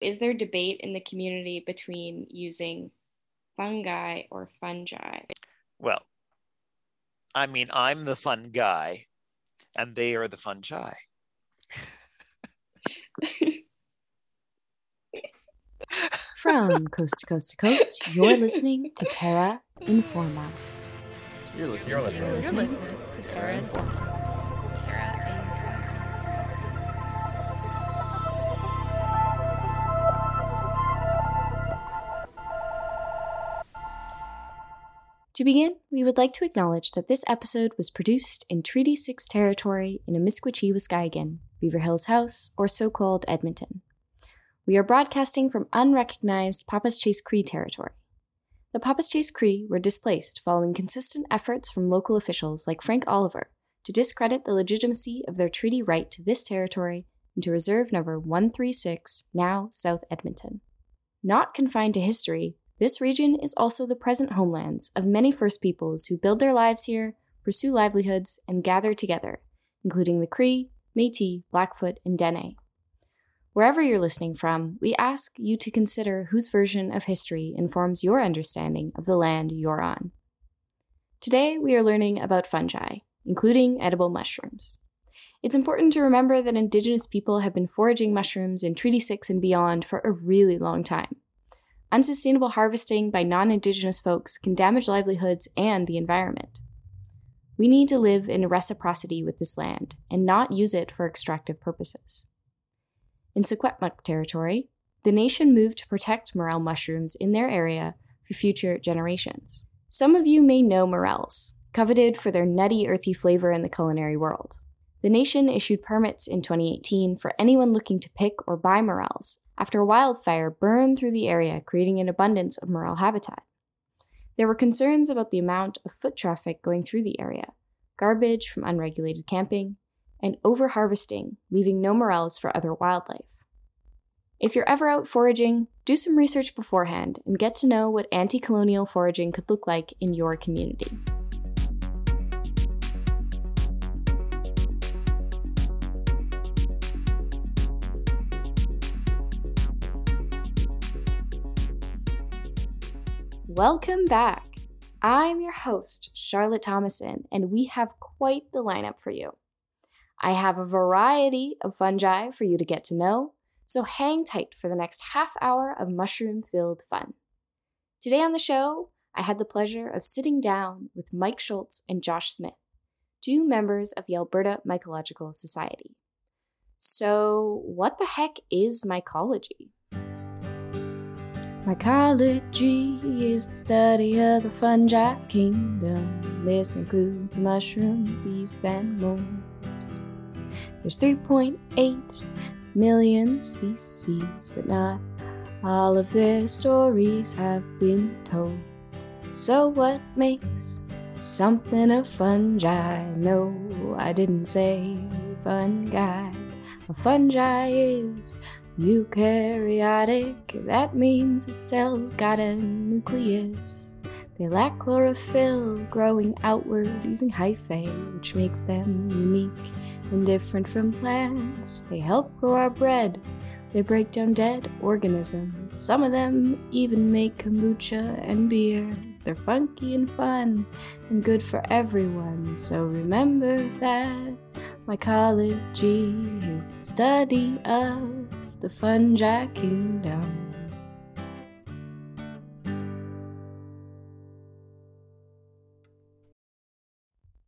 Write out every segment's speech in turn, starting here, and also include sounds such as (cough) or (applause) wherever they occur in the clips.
Is there debate in the community between using fungi or fungi? Well, I mean, I'm the fun guy, and they are the fungi. From coast to coast to coast, you're listening to Terra Informa. You're listening. You're listening. You're listening to Terra Informa. To begin, we would like to acknowledge that this episode was produced in Treaty 6 territory in Amiskwachi, Waskahigan, Beaver Hills House, or so called Edmonton. We are broadcasting from unrecognized Papaschase Cree territory. The Papaschase Cree were displaced following consistent efforts from local officials like Frank Oliver to discredit the legitimacy of their treaty right to this territory and to Reserve Number 136, now South Edmonton. Not confined to history, this region is also the present homelands of many First Peoples who build their lives here, pursue livelihoods, and gather together, including the Cree, Metis, Blackfoot, and Dene. Wherever you're listening from, we ask you to consider whose version of history informs your understanding of the land you're on. Today, we are learning about fungi, including edible mushrooms. It's important to remember that Indigenous people have been foraging mushrooms in Treaty 6 and beyond for a really long time. Unsustainable harvesting by non Indigenous folks can damage livelihoods and the environment. We need to live in reciprocity with this land and not use it for extractive purposes. In Secwepemc territory, the nation moved to protect morel mushrooms in their area for future generations. Some of you may know morels, coveted for their nutty, earthy flavor in the culinary world. The nation issued permits in 2018 for anyone looking to pick or buy morels after a wildfire burned through the area, creating an abundance of morel habitat. There were concerns about the amount of foot traffic going through the area, garbage from unregulated camping, and overharvesting, leaving no morels for other wildlife. If you're ever out foraging, do some research beforehand and get to know what anti colonial foraging could look like in your community. Welcome back. I'm your host, Charlotte Thomason, and we have quite the lineup for you. I have a variety of fungi for you to get to know, so hang tight for the next half hour of mushroom filled fun. Today on the show, I had the pleasure of sitting down with Mike Schultz and Josh Smith, two members of the Alberta Mycological Society. So, what the heck is mycology? Mycology is the study of the fungi kingdom. This includes mushrooms, yeasts, and molds. There's 3.8 million species, but not all of their stories have been told. So, what makes something a fungi? No, I didn't say fungi. A fungi is Eukaryotic, that means its cells got a nucleus. They lack chlorophyll, growing outward using hyphae, which makes them unique and different from plants. They help grow our bread. They break down dead organisms. Some of them even make kombucha and beer. They're funky and fun and good for everyone. So remember that mycology is the study of the fungi kingdom.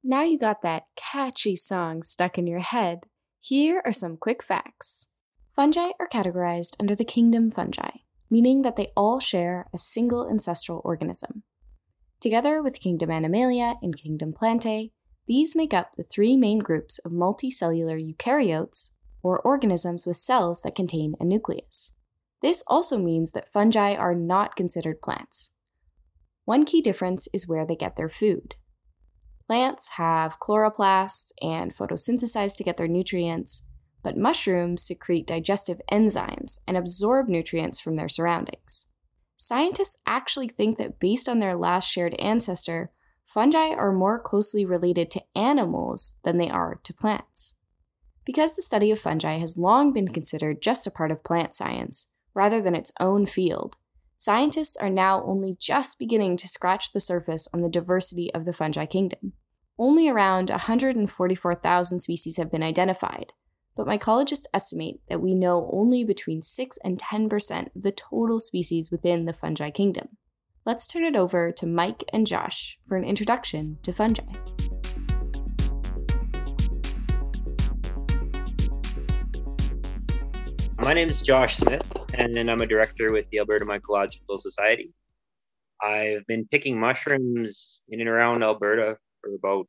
Now you got that catchy song stuck in your head, here are some quick facts. Fungi are categorized under the kingdom fungi, meaning that they all share a single ancestral organism. Together with kingdom Animalia and kingdom Plantae, these make up the three main groups of multicellular eukaryotes, or organisms with cells that contain a nucleus. This also means that fungi are not considered plants. One key difference is where they get their food. Plants have chloroplasts and photosynthesize to get their nutrients, but mushrooms secrete digestive enzymes and absorb nutrients from their surroundings. Scientists actually think that based on their last shared ancestor, fungi are more closely related to animals than they are to plants. Because the study of fungi has long been considered just a part of plant science, rather than its own field, scientists are now only just beginning to scratch the surface on the diversity of the fungi kingdom. Only around 144,000 species have been identified, but mycologists estimate that we know only between 6 and 10% of the total species within the fungi kingdom. Let's turn it over to Mike and Josh for an introduction to fungi. My name is Josh Smith, and I'm a director with the Alberta Mycological Society. I've been picking mushrooms in and around Alberta for about,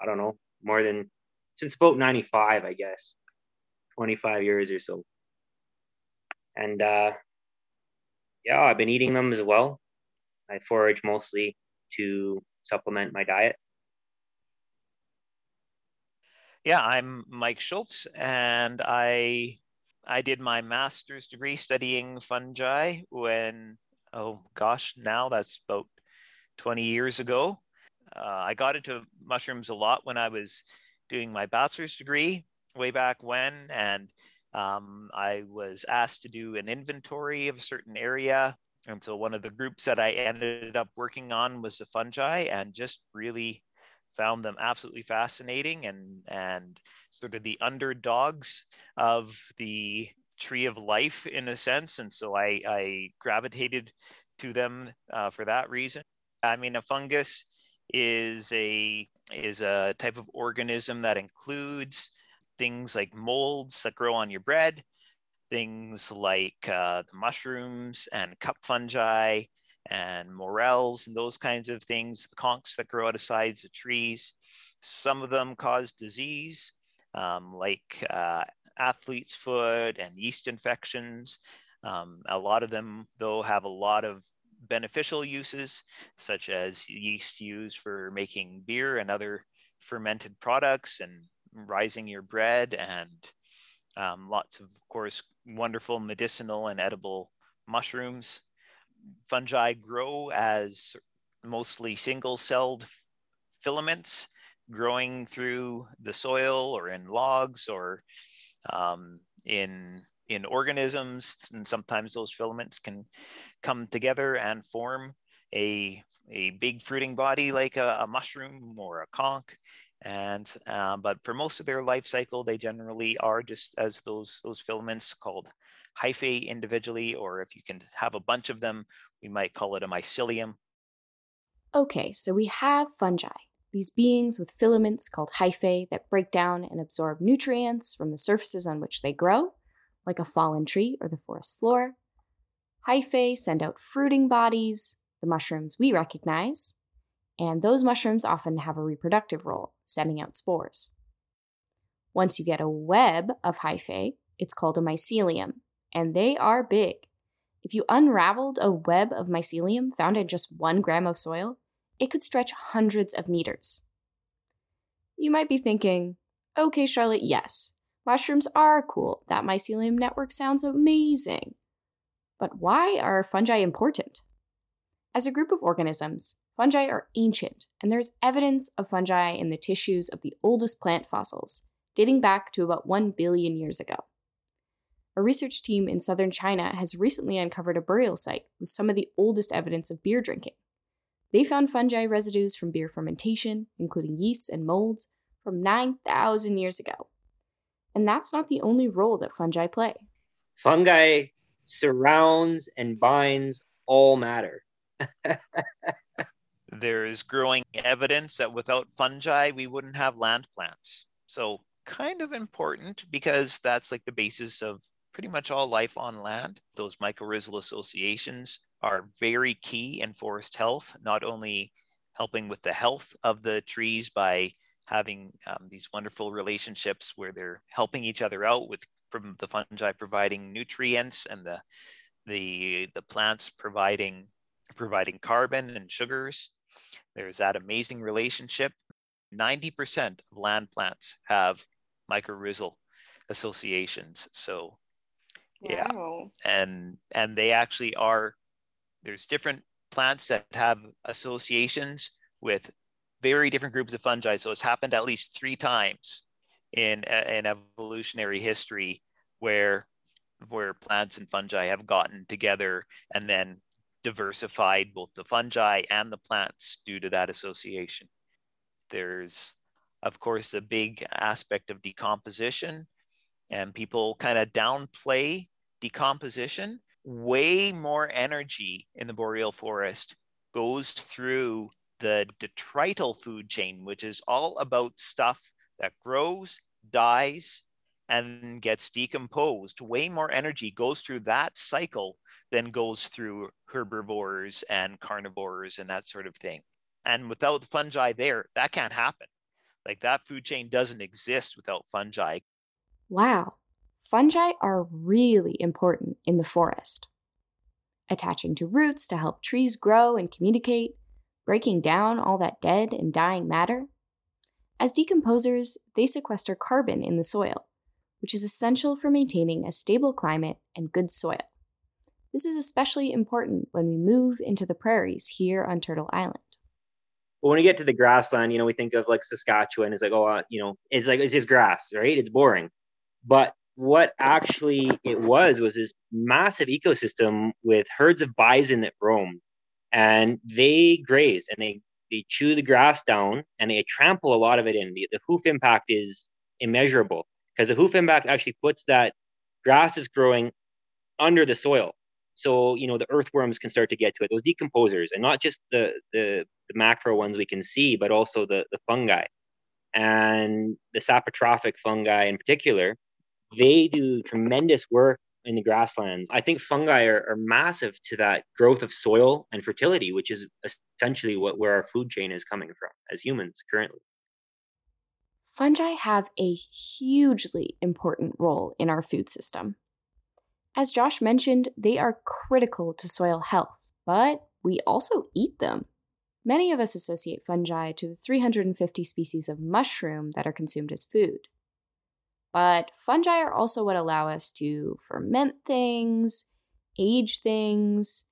I don't know, more than since about 95, I guess, 25 years or so. And uh, yeah, I've been eating them as well. I forage mostly to supplement my diet. Yeah, I'm Mike Schultz, and I I did my master's degree studying fungi when oh gosh, now that's about 20 years ago. Uh, I got into mushrooms a lot when I was doing my bachelor's degree way back when, and um, I was asked to do an inventory of a certain area. And so one of the groups that I ended up working on was the fungi and just really found them absolutely fascinating and, and sort of the underdogs of the tree of life in a sense. And so I, I gravitated to them uh, for that reason. I mean, a fungus is a is a type of organism that includes things like molds that grow on your bread, things like uh, the mushrooms and cup fungi and morels and those kinds of things, the conchs that grow out of sides of trees. Some of them cause disease, um, like uh, athlete's foot and yeast infections. Um, a lot of them, though, have a lot of beneficial uses, such as yeast used for making beer and other fermented products and rising your bread, and um, lots of, of course, wonderful medicinal and edible mushrooms. Fungi grow as mostly single celled filaments growing through the soil or in logs or um, in in organisms, and sometimes those filaments can come together and form a, a big fruiting body like a, a mushroom or a conch. And um, but for most of their life cycle, they generally are just as those those filaments called hyphae individually, or if you can have a bunch of them, we might call it a mycelium. Okay, so we have fungi, these beings with filaments called hyphae that break down and absorb nutrients from the surfaces on which they grow like a fallen tree or the forest floor. Hyphae send out fruiting bodies, the mushrooms we recognize, and those mushrooms often have a reproductive role, sending out spores. Once you get a web of hyphae, it's called a mycelium, and they are big. If you unraveled a web of mycelium found in just one gram of soil, it could stretch hundreds of meters. You might be thinking, okay, Charlotte, yes, Mushrooms are cool. That mycelium network sounds amazing. But why are fungi important? As a group of organisms, fungi are ancient, and there's evidence of fungi in the tissues of the oldest plant fossils, dating back to about 1 billion years ago. A research team in southern China has recently uncovered a burial site with some of the oldest evidence of beer drinking. They found fungi residues from beer fermentation, including yeasts and molds, from 9,000 years ago. And that's not the only role that fungi play. Fungi surrounds and binds all matter. (laughs) There's growing evidence that without fungi, we wouldn't have land plants. So, kind of important because that's like the basis of pretty much all life on land. Those mycorrhizal associations are very key in forest health, not only helping with the health of the trees by having um, these wonderful relationships where they're helping each other out with from the fungi providing nutrients and the the the plants providing providing carbon and sugars. There's that amazing relationship. 90% of land plants have mycorrhizal associations. So yeah wow. and and they actually are there's different plants that have associations with very different groups of fungi. So it's happened at least three times in, uh, in evolutionary history where where plants and fungi have gotten together and then diversified both the fungi and the plants due to that association. There's, of course, the big aspect of decomposition, and people kind of downplay decomposition. Way more energy in the boreal forest goes through the detrital food chain, which is all about stuff that grows, dies, and gets decomposed. Way more energy goes through that cycle than goes through herbivores and carnivores and that sort of thing. And without fungi there, that can't happen. Like that food chain doesn't exist without fungi. Wow, fungi are really important in the forest. Attaching to roots to help trees grow and communicate, breaking down all that dead and dying matter. As decomposers, they sequester carbon in the soil, which is essential for maintaining a stable climate and good soil. This is especially important when we move into the prairies here on Turtle Island. But when we get to the grassland, you know, we think of like Saskatchewan is like, oh, uh, you know, it's like it's just grass, right? It's boring. But what actually it was was this massive ecosystem with herds of bison that roamed, and they grazed and they they chew the grass down and they trample a lot of it in. The, the hoof impact is immeasurable because the hoof impact actually puts that grass is growing under the soil. So you know the earthworms can start to get to it those decomposers and not just the the, the macro ones we can see but also the the fungi and the saprotrophic fungi in particular they do tremendous work in the grasslands i think fungi are, are massive to that growth of soil and fertility which is essentially what where our food chain is coming from as humans currently fungi have a hugely important role in our food system as Josh mentioned, they are critical to soil health, but we also eat them. Many of us associate fungi to the 350 species of mushroom that are consumed as food. But fungi are also what allow us to ferment things, age things,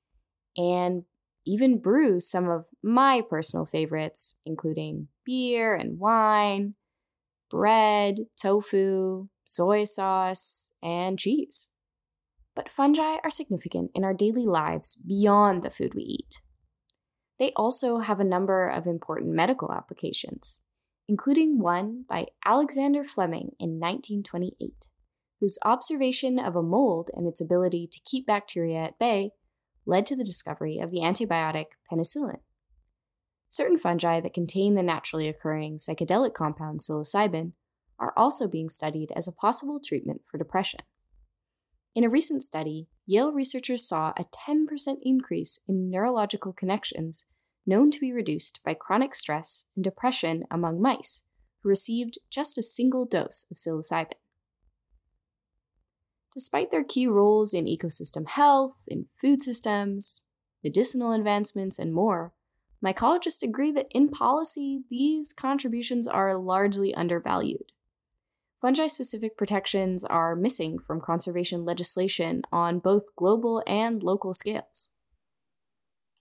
and even brew some of my personal favorites, including beer and wine, bread, tofu, soy sauce, and cheese but fungi are significant in our daily lives beyond the food we eat. They also have a number of important medical applications, including one by Alexander Fleming in 1928, whose observation of a mold and its ability to keep bacteria at bay led to the discovery of the antibiotic penicillin. Certain fungi that contain the naturally occurring psychedelic compound psilocybin are also being studied as a possible treatment for depression. In a recent study, Yale researchers saw a 10% increase in neurological connections known to be reduced by chronic stress and depression among mice who received just a single dose of psilocybin. Despite their key roles in ecosystem health, in food systems, medicinal advancements, and more, mycologists agree that in policy, these contributions are largely undervalued. Fungi specific protections are missing from conservation legislation on both global and local scales.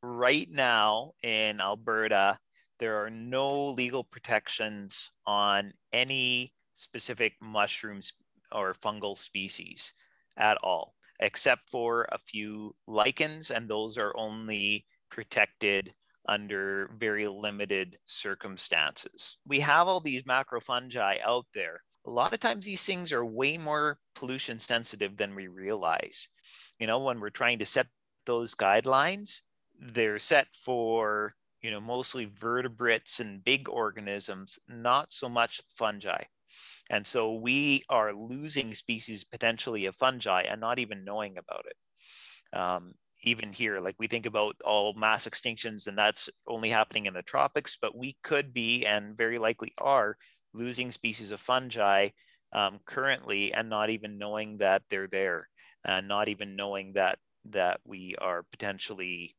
Right now in Alberta, there are no legal protections on any specific mushrooms or fungal species at all, except for a few lichens, and those are only protected under very limited circumstances. We have all these macrofungi out there, a lot of times these things are way more pollution sensitive than we realize. You know, when we're trying to set those guidelines, they're set for, you know, mostly vertebrates and big organisms, not so much fungi. And so we are losing species potentially of fungi and not even knowing about it. Um, even here, like we think about all mass extinctions, and that's only happening in the tropics, but we could be and very likely are losing species of fungi um, currently and not even knowing that they're there and not even knowing that that we are potentially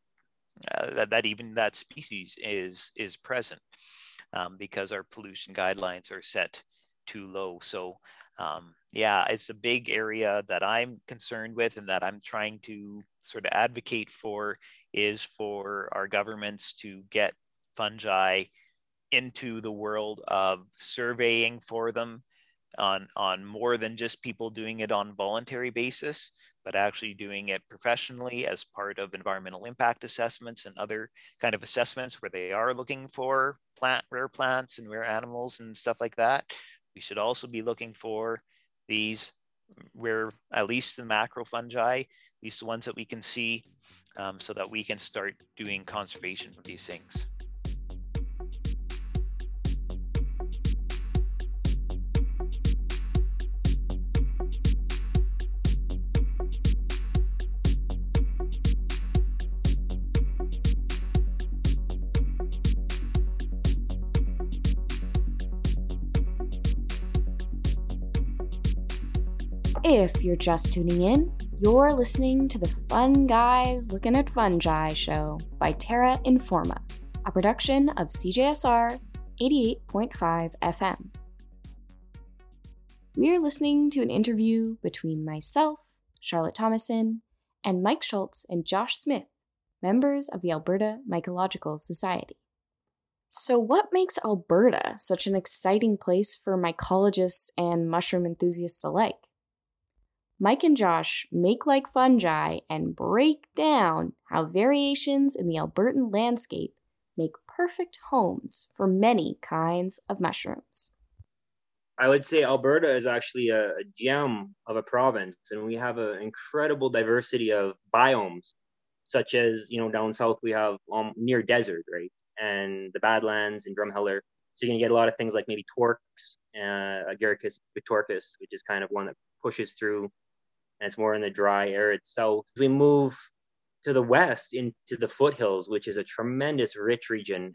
uh, that, that even that species is is present um, because our pollution guidelines are set too low. So um, yeah it's a big area that i'm concerned with and that i'm trying to sort of advocate for is for our governments to get fungi into the world of surveying for them on on more than just people doing it on voluntary basis but actually doing it professionally as part of environmental impact assessments and other kind of assessments where they are looking for plant rare plants and rare animals and stuff like that we should also be looking for these where at least the macro fungi, at least the ones that we can see, um, so that we can start doing conservation of these things. If you're just tuning in, you're listening to the Fun Guys Looking at Fungi show by Terra Informa, a production of CJSR 88.5 FM. We are listening to an interview between myself, Charlotte Thomason, and Mike Schultz and Josh Smith, members of the Alberta Mycological Society. So, what makes Alberta such an exciting place for mycologists and mushroom enthusiasts alike? Mike and Josh make like fungi and break down how variations in the Albertan landscape make perfect homes for many kinds of mushrooms. I would say Alberta is actually a, gem of a province, and we have an incredible diversity of biomes, such as, you know, down south we have um, near desert, right? And the Badlands and Drumheller. So you're going to get a lot of things like maybe torques, uh, Agaricus bitorquis, which is kind of one that pushes through and it's more in the dry, arid south. We move to the west into the foothills, which is a tremendous rich region.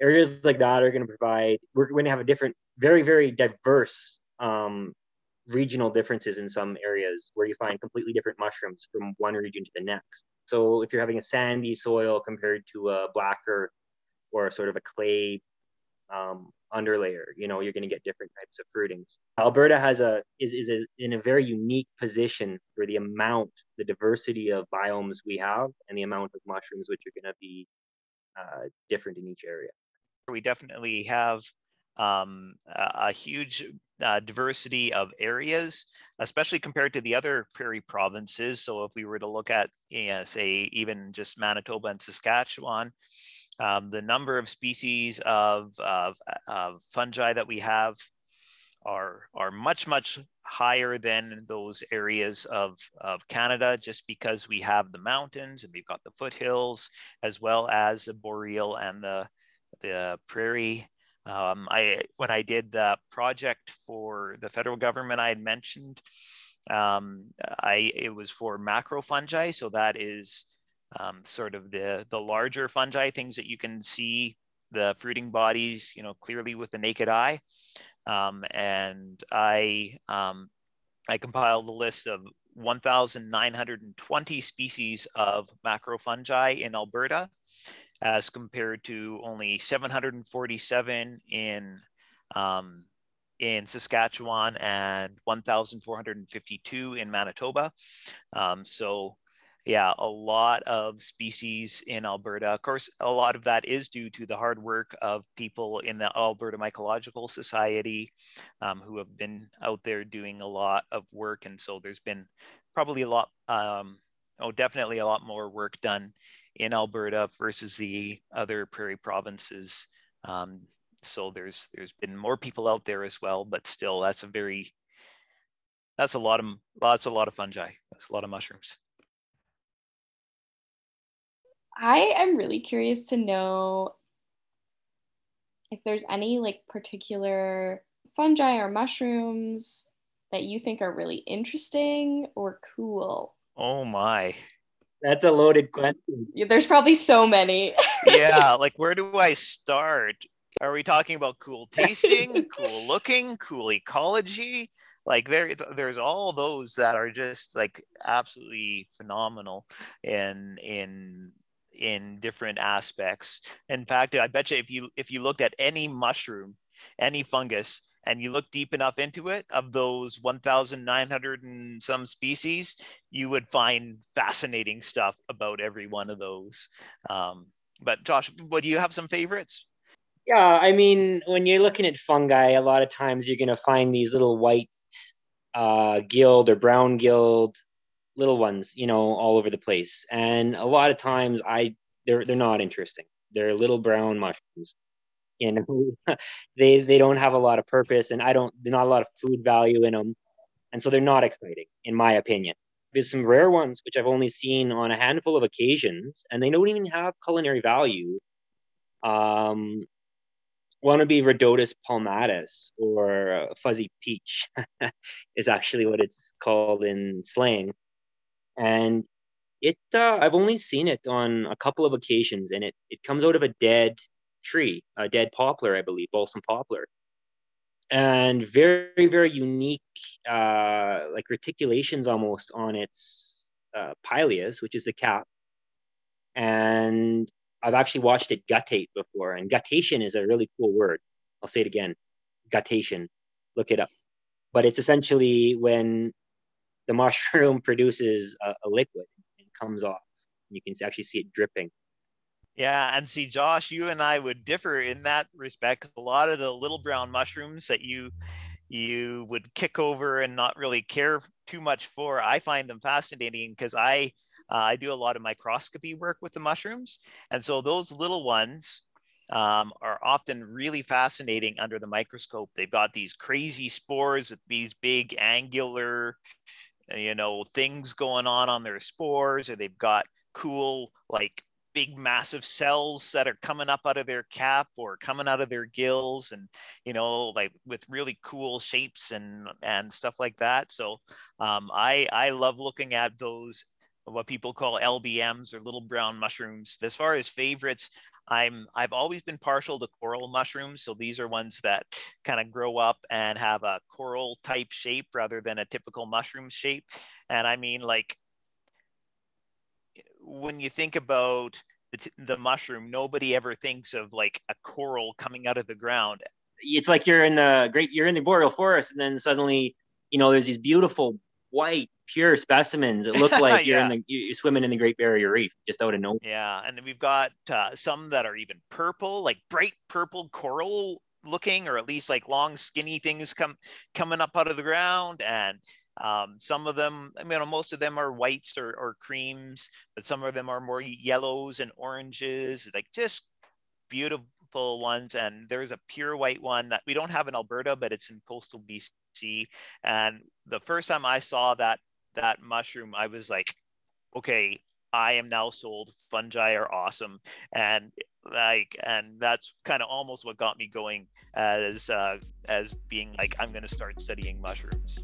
Areas like that are going to provide, we're going to have a different, very, very diverse um, regional differences in some areas where you find completely different mushrooms from one region to the next. So if you're having a sandy soil compared to a black earth or sort of a clay um, underlayer you know you're going to get different types of fruitings. Alberta has a is, is a, in a very unique position for the amount the diversity of biomes we have and the amount of mushrooms which are going to be uh, different in each area. We definitely have um, a, a, huge uh, diversity of areas, especially compared to the other prairie provinces. So, if we were to look at, you know, say, even just Manitoba and Saskatchewan, um, the number of species of, of, of, fungi that we have are, are much, much higher than those areas of, of Canada just because we have the mountains and we've got the foothills as well as the boreal and the, the prairie. Um, I when I did the project for the federal government, I had mentioned um, I it was for macro fungi, so that is um, sort of the the larger fungi, things that you can see the fruiting bodies, you know, clearly with the naked eye. Um, and I um, I compiled a list of 1,920 species of macrofungi in Alberta, as compared to only 747 in um, in Saskatchewan and 1,452 in Manitoba. Um, so yeah, a lot of species in Alberta. Of course, a lot of that is due to the hard work of people in the Alberta Mycological Society um, who have been out there doing a lot of work. And so there's been probably a lot, um, oh, definitely a lot more work done in Alberta versus the other prairie provinces. Um, so there's there's been more people out there as well, but still, that's a very that's a lot of lots a lot of fungi. That's a lot of mushrooms. I am really curious to know if there's any like particular fungi or mushrooms that you think are really interesting or cool. Oh my. That's a loaded question. There's probably so many. (laughs) yeah, like where do I start? Are we talking about cool tasting, (laughs) cool looking, cool ecology? Like there, there's all those that are just like absolutely phenomenal in in in different aspects. In fact, I bet you if you if you looked at any mushroom, any fungus, and you look deep enough into it, of those 1,900 and some species, you would find fascinating stuff about every one of those. Um, but Josh, what do you have some favorites? Yeah, I mean, when you're looking at fungi, a lot of times you're going to find these little white uh, gill or brown gill little ones, you know, all over the place. And a lot of times, I they're they're not interesting. They're little brown mushrooms. You (laughs) know, they they don't have a lot of purpose, and I don't. There's not a lot of food value in them, and so they're not exciting, in my opinion. There's some rare ones which I've only seen on a handful of occasions, and they don't even have culinary value. Um, one would be Rhodotus palmatus or fuzzy peach (laughs) is actually what it's called in slang. And it uh, I've only seen it on a couple of occasions and it it comes out of a dead tree, a dead poplar, I believe, balsam poplar. And very, very unique, uh, like reticulations almost on its uh, pileus, which is the cap. And I've actually watched it guttate before, and guttation is a really cool word. I'll say it again, guttation. Look it up. But it's essentially when the (laughs) mushroom produces a, a liquid and comes off. You can actually see it dripping. Yeah, and see, Josh, you and I would differ in that respect. A lot of the little brown mushrooms that you you would kick over and not really care too much for, I find them fascinating because I uh, I do a lot of microscopy work with the mushrooms. And so those little ones um, are often really fascinating under the microscope. They've got these crazy spores with these big angular, you know, things going on on their spores, or they've got cool, like big massive cells that are coming up out of their cap or coming out of their gills and you know like with really cool shapes and and stuff like that so um, i i love looking at those what people call LBMs or little brown mushrooms. As far as favorites, I'm I've always been partial to coral mushrooms. So these are ones that kind of grow up and have a coral type shape rather than a typical mushroom shape. And I mean like when you think about the, the mushroom, nobody ever thinks of like a coral coming out of the ground. It's like you're in the great you're in the boreal forest and then suddenly, you know, there's these beautiful white pure specimens. It look (laughs) like you're in the you're swimming in the Great Barrier Reef just out of nowhere. Yeah, and we've got uh, some that are even purple, like bright purple coral looking, or at least like long skinny things come coming up out of the ground, and um, some of them, I mean, most of them are whites or, or creams, but some of them are more yellows and oranges, like just beautiful ones and there's a pure white one that we don't have in Alberta but it's in coastal BC and the first time I saw that that mushroom, I was like, okay, I am now sold. Fungi are awesome, and like, and that's kind of almost what got me going as uh, as being like, I'm going to start studying mushrooms.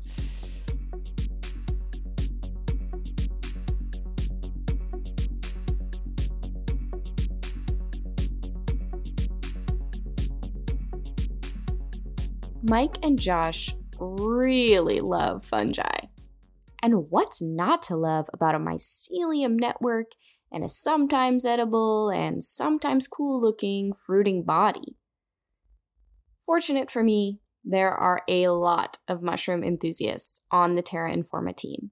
Mike and Josh really love fungi. And what's not to love about a mycelium network and a sometimes edible and sometimes cool looking fruiting body? Fortunate for me, there are a lot of mushroom enthusiasts on the Terra Informa team.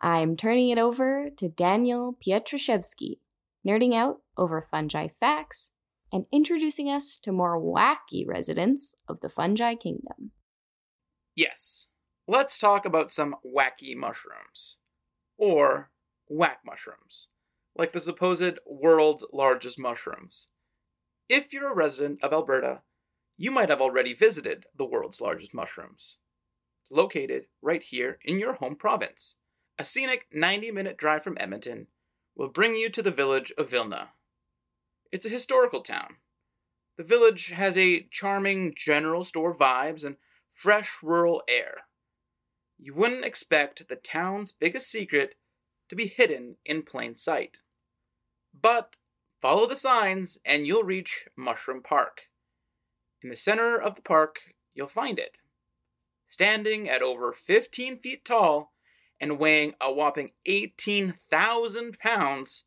I'm turning it over to Daniel Pietraszewski, nerding out over fungi facts and introducing us to more wacky residents of the fungi kingdom. Yes, let's talk about some wacky mushrooms. Or whack mushrooms, like the supposed world's largest mushrooms. If you're a resident of Alberta, you might have already visited the world's largest mushrooms. It's located right here in your home province. A scenic 90 minute drive from Edmonton will bring you to the village of Vilna. It's a historical town. The village has a charming general store vibes and fresh rural air you wouldn't expect the town's biggest secret to be hidden in plain sight. But follow the signs and you'll reach Mushroom Park. In the center of the park, you'll find it. Standing at over 15 feet tall and weighing a whopping 18,000 pounds,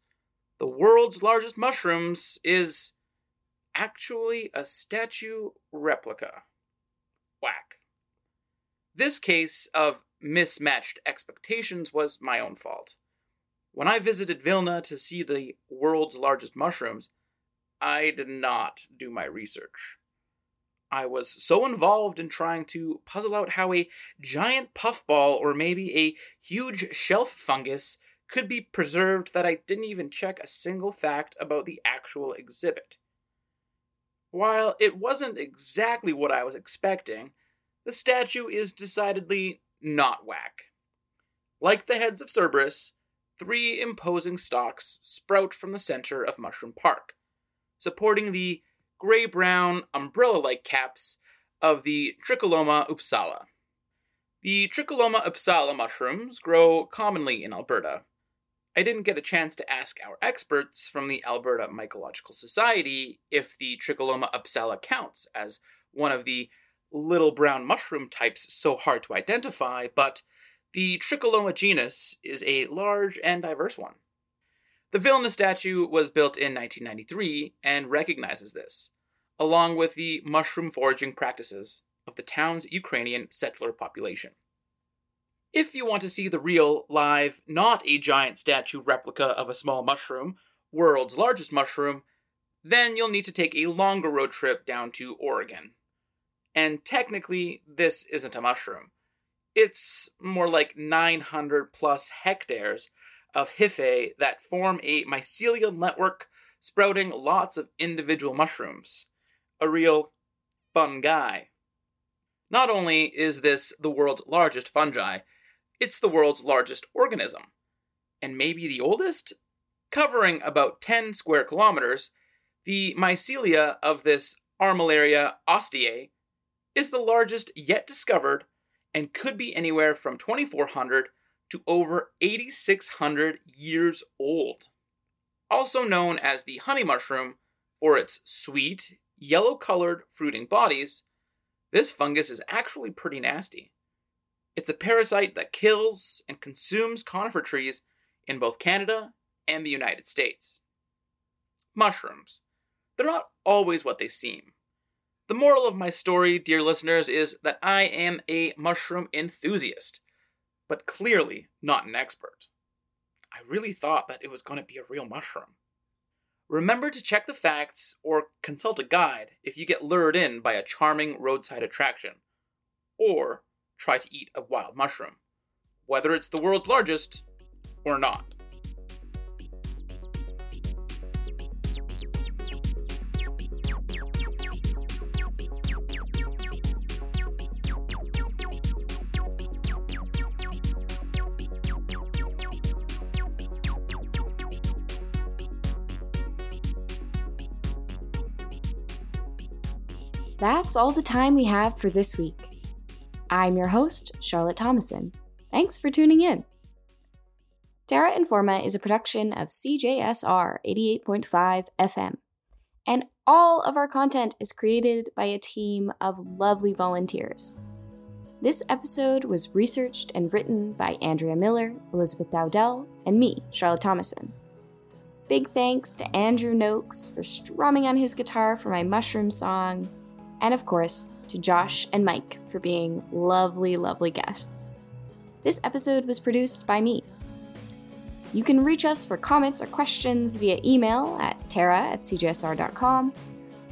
the world's largest mushrooms is actually a statue replica. Whack. This case of mismatched expectations was my own fault. When I visited Vilna to see the world's largest mushrooms, I did not do my research. I was so involved in trying to puzzle out how a giant puffball or maybe a huge shelf fungus could be preserved that I didn't even check a single fact about the actual exhibit. While it wasn't exactly what I was expecting, the statue is decidedly not whack. Like the heads of Cerberus, three imposing stalks sprout from the center of Mushroom Park, supporting the gray brown umbrella like caps of the Tricholoma upsala. The Tricholoma upsala mushrooms grow commonly in Alberta. I didn't get a chance to ask our experts from the Alberta Mycological Society if the Tricholoma upsala counts as one of the little brown mushroom types so hard to identify, but the Tricholoma genus is a large and diverse one. The Vilna statue was built in 1993 and recognizes this, along with the mushroom foraging practices of the town's Ukrainian settler population. If you want to see the real, live, not a giant statue replica of a small mushroom, world's largest mushroom, then you'll need to take a longer road trip down to Oregon. And technically, this isn't a mushroom. It's more like 900 plus hectares of hyphae that form a mycelial network sprouting lots of individual mushrooms. A real fun guy. Not only is this the world's largest fungi, it's the world's largest organism, and maybe the oldest? Covering about 10 square kilometers, the mycelia of this Armillaria ostoyae is the largest yet discovered and could be anywhere from 2400 to over 8600 years old. Also known as the honey mushroom for its sweet, yellow colored fruiting bodies, this fungus is actually pretty nasty. It's a parasite that kills and consumes conifer trees in both Canada and the United States. Mushrooms. They're not always what they seem. The moral of my story, dear listeners, is that I am a mushroom enthusiast, but clearly not an expert. I really thought that it was going to be a real mushroom. Remember to check the facts or consult a guide if you get lured in by a charming roadside attraction, or try to eat a wild mushroom, whether it's the world's largest or not. That's all the time we have for this week. I'm your host, Charlotte Thomason. Thanks for tuning in. Terra Informa is a production of CJSR 88.5 FM, and all of our content is created by a team of lovely volunteers. This episode was researched and written by Andrea Miller, Elizabeth Dowdell, and me, Charlotte Thomason. Big thanks to Andrew Noakes for strumming on his guitar for my mushroom song, and of course, to Josh and Mike for being lovely, lovely guests. This episode was produced by me. You can reach us for comments or questions via email at tara at cjsr.com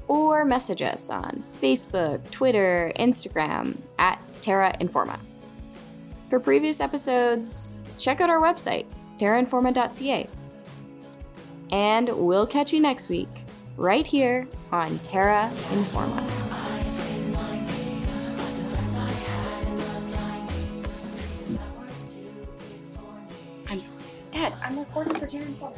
or message us on Facebook, Twitter, Instagram at Terra Informa. For previous episodes, check out our website, terrainforma.ca. And we'll catch you next week, right here on Terra Informa. Recording for Darren Paul.